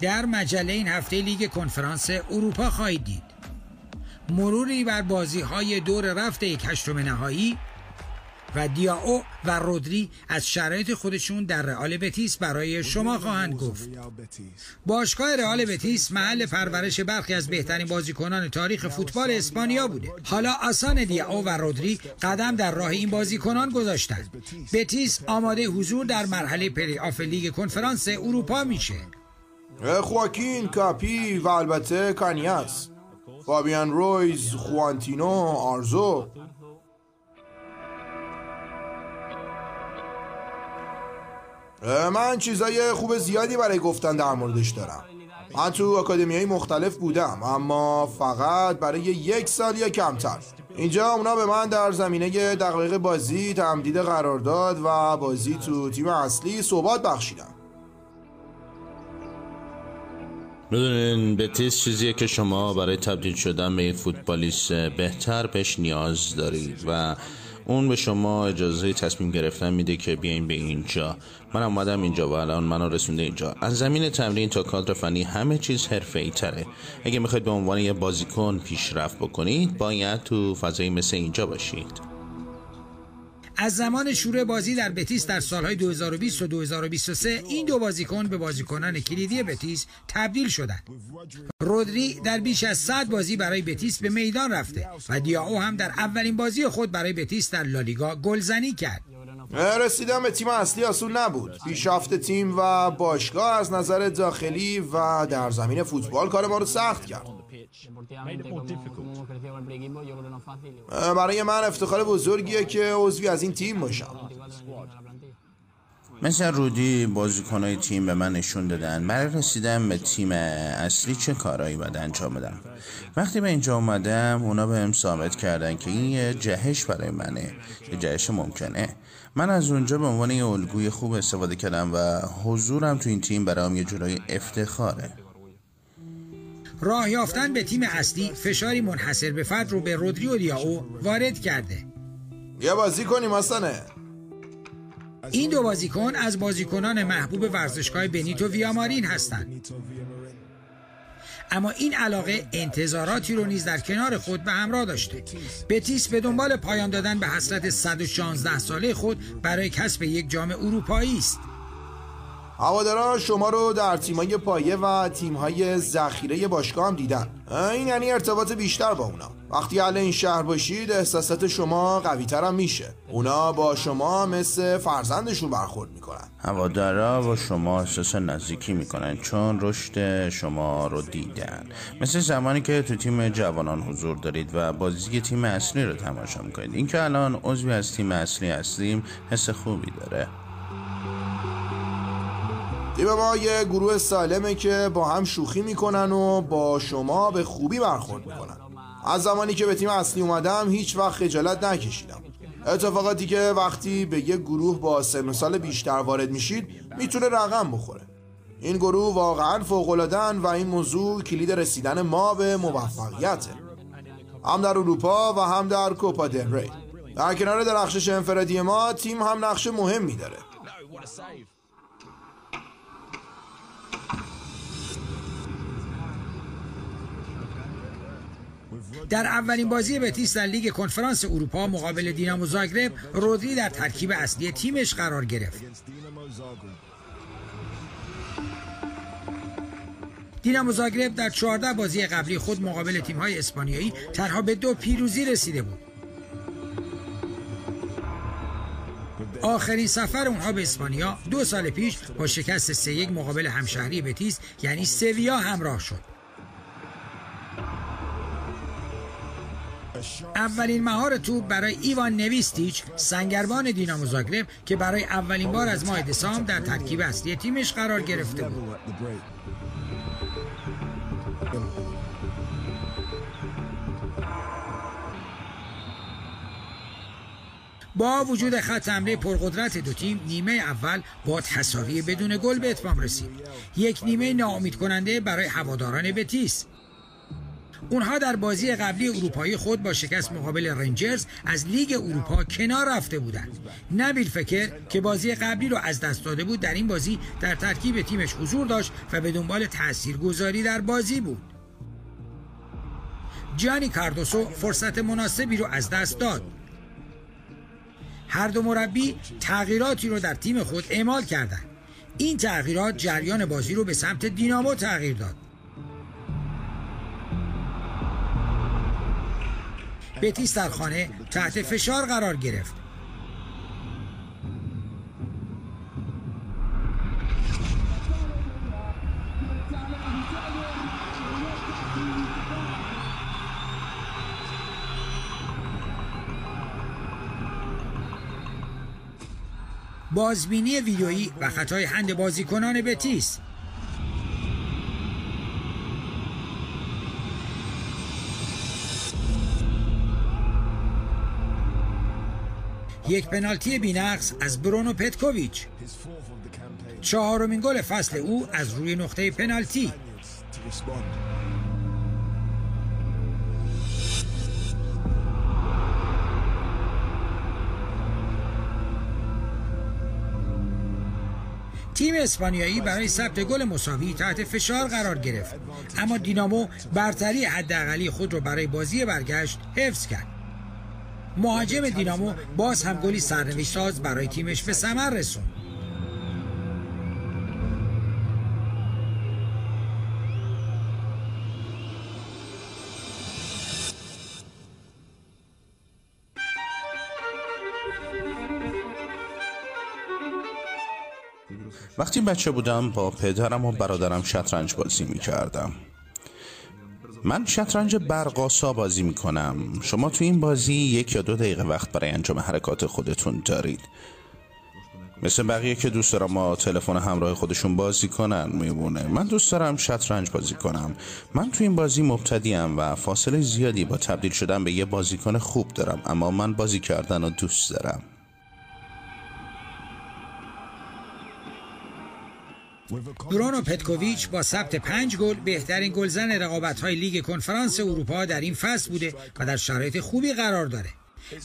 در مجله این هفته لیگ کنفرانس اروپا خواهید دید. مروری بر بازی های دور رفت یک هشتم نهایی و دیاو و رودری از شرایط خودشون در رئال بتیس برای شما خواهند گفت. باشگاه رئال بتیس محل پرورش برخی از بهترین بازیکنان تاریخ فوتبال اسپانیا بوده. حالا آسان دیاو و رودری قدم در راه این بازیکنان گذاشتند بتیس آماده حضور در مرحله پلی آف لیگ کنفرانس اروپا میشه. خواکین کاپی و البته کانیاس. فابیان رویز خوانتینو آرزو. من چیزای خوب زیادی برای گفتن در موردش دارم. من تو اکادمی های مختلف بودم اما فقط برای یک سال یا کمتر. اینجا اونا به من در زمینه دقایق بازی تمدید قرارداد و بازی تو تیم اصلی صحبت بخشیدم می‌دونین بتیس چیزیه که شما برای تبدیل شدن به یک فوتبالیست بهتر بهش نیاز دارید و اون به شما اجازه تصمیم گرفتن میده که بیاین به اینجا. من اومدم اینجا و الان منو رسونده اینجا. از زمین تمرین تا کادر فنی همه چیز حرفه ای تره اگه می‌خواید به عنوان یه بازیکن پیشرفت بکنید باید تو فضایی مثل اینجا باشید. از زمان شروع بازی در بتیس در سالهای 2020 و 2023 این دو بازیکن به بازیکنان کلیدی بتیس تبدیل شدند. رودری در بیش از 100 بازی برای بتیس به میدان رفته و دیاو هم در اولین بازی خود برای بتیس در لالیگا گلزنی کرد. رسیدن به تیم اصلی آسون نبود پیشرفت تیم و باشگاه از نظر داخلی و در زمین فوتبال کار ما رو سخت کرد برای من افتخار بزرگیه که عضوی از این تیم باشم مثل رودی بازیکنهای تیم به من نشون دادن برای رسیدن به تیم اصلی چه کارهایی باید انجام بدم وقتی به اینجا اومدم اونا به هم ثابت کردن که این یه جهش برای منه یه جهش ممکنه من از اونجا به عنوان یه الگوی خوب استفاده کردم و حضورم تو این تیم برام یه جورای افتخاره راه یافتن به تیم اصلی فشاری منحصر به فرد رو به رودری و دیاو وارد کرده. یه بازی کنیم اصلا این دو بازیکن از بازیکنان محبوب ورزشگاه بنیتو ویامارین هستند. اما این علاقه انتظاراتی رو نیز در کنار خود به همراه داشته. بتیس به دنبال پایان دادن به حسرت 116 ساله خود برای کسب یک جام اروپایی است. هوادارا شما رو در تیمای پایه و تیمهای ذخیره باشگاه هم دیدن. این یعنی ارتباط بیشتر با اونا. وقتی اهل این شهر باشید احساسات شما قوی هم میشه. اونا با شما مثل فرزندشون برخورد می‌کنن. هوادارا با شما احساس نزدیکی می‌کنن چون رشد شما رو دیدن. مثل زمانی که تو تیم جوانان حضور دارید و بازی تیم اصلی رو تماشا می‌کنید. اینکه الان عضوی از تیم اصلی هستیم حس خوبی داره. تیم ما یه گروه سالمه که با هم شوخی می‌کنن و با شما به خوبی برخورد می‌کنن. از زمانی که به تیم اصلی اومدم هیچ وقت خجالت نکشیدم. اتفاقاتی که وقتی به یه گروه با سن و سال بیشتر وارد میشید می‌تونه رقم بخوره. این گروه واقعا فوقلادن و این موضوع کلید رسیدن ما به موفقیته هم در اروپا و هم در کوپا دل ری. در کنار درخشش انفرادی ما تیم هم نقش مهمی داره. در اولین بازی بتیس در لیگ کنفرانس اروپا مقابل دینامو زاگرب رودری در ترکیب اصلی تیمش قرار گرفت. دینامو زاگرب در 14 بازی قبلی خود مقابل تیم‌های اسپانیایی تنها به دو پیروزی رسیده بود. آخرین سفر اونها به اسپانیا دو سال پیش با شکست سه یک مقابل همشهری بتیس یعنی سویا همراه شد. اولین مهار توپ برای ایوان نویستیچ سنگربان دینامو زاگرب که برای اولین بار از ماه دسامبر در ترکیب اصلی تیمش قرار گرفته بود. با وجود خط حمله پرقدرت دو تیم نیمه اول با تساوی بدون گل به اتمام رسید. یک نیمه ناامید کننده برای هواداران بتیس. اونها در بازی قبلی اروپایی خود با شکست مقابل رنجرز از لیگ اروپا کنار رفته بودند. نبیل فکر که بازی قبلی رو از دست داده بود در این بازی در ترکیب تیمش حضور داشت و به دنبال تاثیرگذاری در بازی بود. جانی کاردوسو فرصت مناسبی رو از دست داد. هر دو مربی تغییراتی رو در تیم خود اعمال کردند. این تغییرات جریان بازی رو به سمت دینامو تغییر داد. بتیس در خانه تحت فشار قرار گرفت. بازبینی ویدئویی و خطای هند بازیکنان بتیس یک پنالتی بینقص از برونو پتکوویچ. چهارمین گل فصل او از روی نقطه پنالتی. تیم اسپانیایی برای ثبت گل مساوی تحت فشار قرار گرفت اما دینامو برتری حداقلی خود را برای بازی برگشت حفظ کرد. مهاجم دینامو باز هم گلی سرنوشت ساز برای تیمش به ثمر رسوند. وقتی بچه بودم با پدرم و برادرم شطرنج بازی می کردم من شطرنج برقاسا بازی می کنم شما تو این بازی یک یا دو دقیقه وقت برای انجام حرکات خودتون دارید. مثل بقیه که دوست دارم ما تلفن همراه خودشون بازی کنن میمونه. من دوست دارم شطرنج بازی کنم. من تو این بازی مبتدیم و فاصله زیادی با تبدیل شدن به یه بازیکن خوب دارم اما من بازی کردن رو دوست دارم. برونو پتکوویچ با ثبت پنج گل بهترین گلزن رقابت‌های لیگ کنفرانس اروپا در این فصل بوده و در شرایط خوبی قرار داره.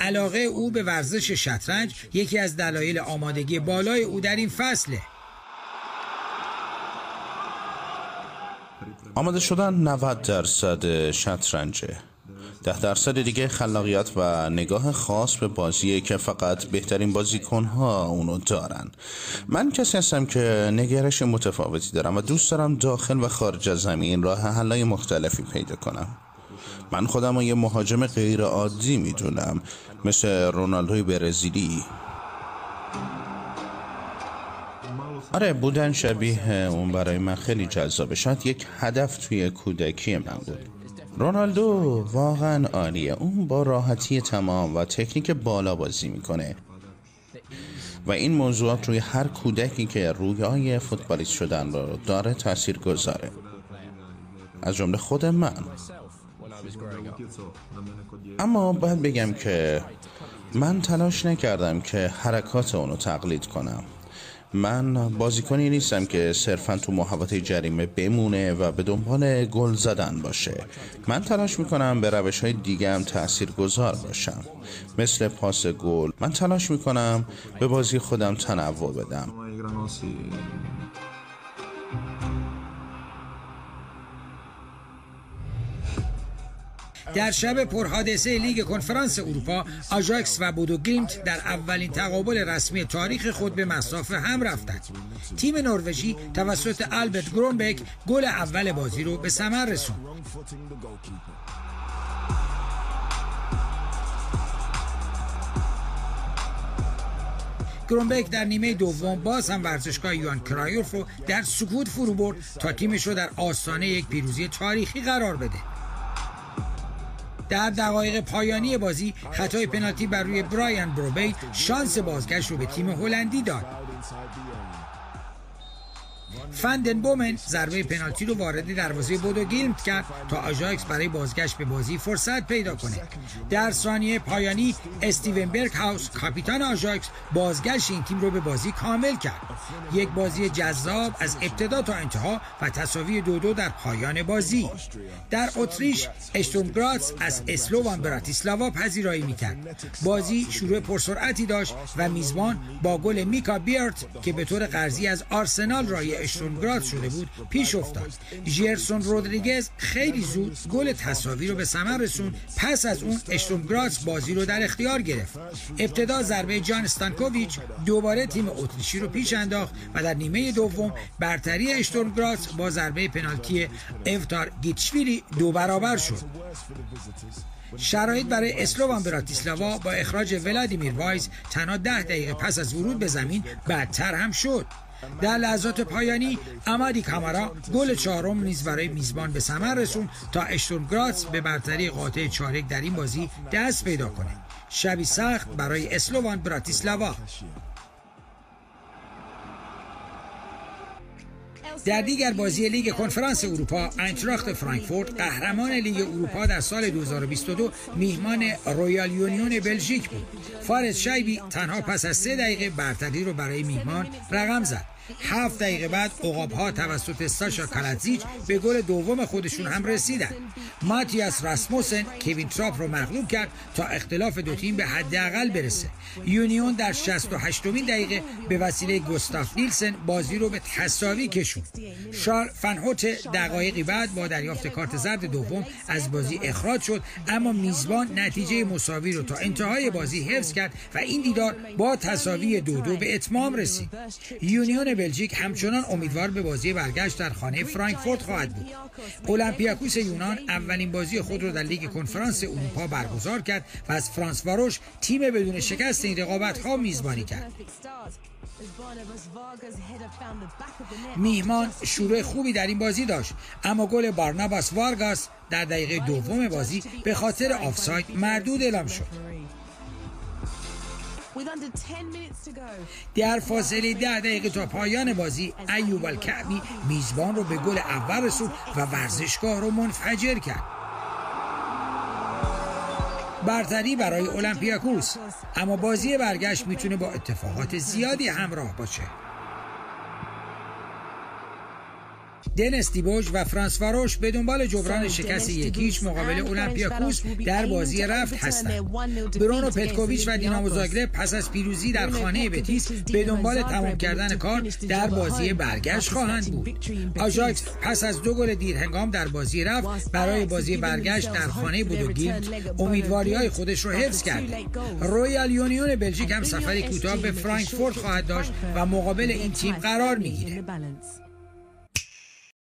علاقه او به ورزش شطرنج یکی از دلایل آمادگی بالای او در این فصله. آماده شدن 90 درصد شطرنجه ده درصد دیگه خلاقیت و نگاه خاص به بازیه که فقط بهترین بازیکنها اونو دارن. من کسی هستم که نگرش متفاوتی دارم و دوست دارم داخل و خارج از زمین راه حلای مختلفی پیدا کنم. من خودم یه مهاجم غیر عادی می‌دونم مثل رونالدوی برزیلی. آره بودن شبیه اون برای من خیلی جذابه. شاید یک هدف توی کودکی من بود. رونالدو واقعا عالیه. اون با راحتی تمام و تکنیک بالا بازی می‌کنه. و این موضوعات روی هر کودکی که رویای فوتبالیست شدن رو داره تاثیر گذاره. از جمله خود من. اما باید بگم که من تلاش نکردم که حرکات اونو تقلید کنم. من بازیکنی نیستم که صرفا تو محوطه جریمه بمونه و به دنبال گل زدن باشه. من تلاش می‌کنم به روش های دیگه هم تأثیر گذار باشم. مثل پاس گل من تلاش می‌کنم به بازی خودم تنوع بدم. در شب پرحادثه لیگ کنفرانس اروپا آژاکس و بودو گلیمت در اولین تقابل رسمی تاریخ خود به مسافه هم رفتند. تیم نروژی توسط آلبرت گرونبک گل اول بازی رو به ثمر رسوند. گرونبک در نیمه دوم باز هم ورزشگاه یوان کرایوف رو در سکوت فرو برد تا تیمش رو در آستانه یک پیروزی تاریخی قرار بده. در دقایق پایانی بازی خطای پنالتی بر روی برایان بروبی شانس بازگشت رو به تیم هلندی داد. فندن بومن ضربه پنالتی رو وارد دروازه بودو گیلمت کرد تا آژاکس برای بازگشت به بازی فرصت پیدا کنه. در ثانیه پایانی استیون برگ هاوس کاپیتان آژاکس بازگشت این تیم رو به بازی کامل کرد. یک بازی جذاب از ابتدا تا انتها و تساوی دو دو در پایان بازی. در اتریش اشتونگراتس از اسلووان براتیسلاوا پذیرایی می‌کرد. بازی شروع پرسرعتی داشت و میزبان با گل میکا بیارت که به طور قرضی از آرسنال رای اشتونگراد شده بود پیش افتاد. ژیرسون رودریگز خیلی زود گل تساوی رو به ثمر رسون پس از اون اشتونگراد بازی رو در اختیار گرفت. ابتدا ضربه جان استانکوویچ دوباره تیم اتریشی رو پیش انداخت و در نیمه دوم برتری اشتونگراد با ضربه پنالتی افتار گیتشویلی دو برابر شد. شرایط برای اسلووان براتیسلاوا با اخراج ولادیمیر وایز تنها ده دقیقه پس از ورود به زمین بدتر هم شد. در لحظات پایانی امادی کامارا گل چهارم نیز برای میزبان به ثمر رسون تا اشتونگراتس به برتری قاطع چارک در این بازی دست پیدا کنه. شبی سخت برای اسلووان براتیسلاوا. در دیگر بازی لیگ کنفرانس اروپا انتراخت فرانکفورت قهرمان لیگ اروپا در سال 2022 میهمان رویال یونیون بلژیک بود. فارس شایبی تنها پس از سه دقیقه برتری رو برای میهمان رقم زد. هفت دقیقه بعد عقاب ها توسط ساشا کالاتزیچ به گل دوم خودشون هم رسیدن. ماتیاس راسموسن کوین تراپ رو مغلوب کرد تا اختلاف دو تیم به حداقل برسه. یونیون در 68 مین دقیقه به وسیله گوستاف نیلسن بازی رو به تساوی کشوند. شارل فنهوت دقایقی بعد با دریافت کارت زرد دوم از بازی اخراج شد اما میزبان نتیجه مساوی رو تا انتهای بازی حفظ کرد و این دیدار با تساوی دو دو به اتمام رسید. یونیون بلژیک همچنان امیدوار به بازی برگشت در خانه فرانکفورت خواهد بود. اولمپیاکوس یونان اولین بازی خود را در لیگ کنفرانس اروپا برگزار کرد و از فرانس واروش تیم بدون شکست این رقابت ها میزبانی کرد. میهمان شروع خوبی در این بازی داشت اما گل بارناباس وارگاس در دقیقه دوم بازی به خاطر آفساید مردود اعلام شد. در فاصله ده دقیقه تا پایان بازی ایوب الکعبی میزبان رو به گل اول رسوند و ورزشگاه رو منفجر کرد. برتری برای اولمپیاکوس. اما بازی برگشت می‌تونه با اتفاقات زیادی همراه باشه. دنس دیبوش و فرانس فاروش به دنبال جبران شکست یکیش مقابل اولمپیاکوس در بازی رفت هستند. برونو پتکوویچ و دینامو زاگرب پس از پیروزی در خانه بتیس به دنبال تمام کردن کار در بازی برگشت خواهند بود. آژاکس پس از دو گل دیر هنگام در بازی رفت برای بازی برگشت در خانه بودوگیلت امیدواری های خودش رو حفظ کرده. رویال یونیون بلژیک هم سفری کوتاه به فرانکفورت خواهد داشت و مقابل این تیم قرار می‌گیره.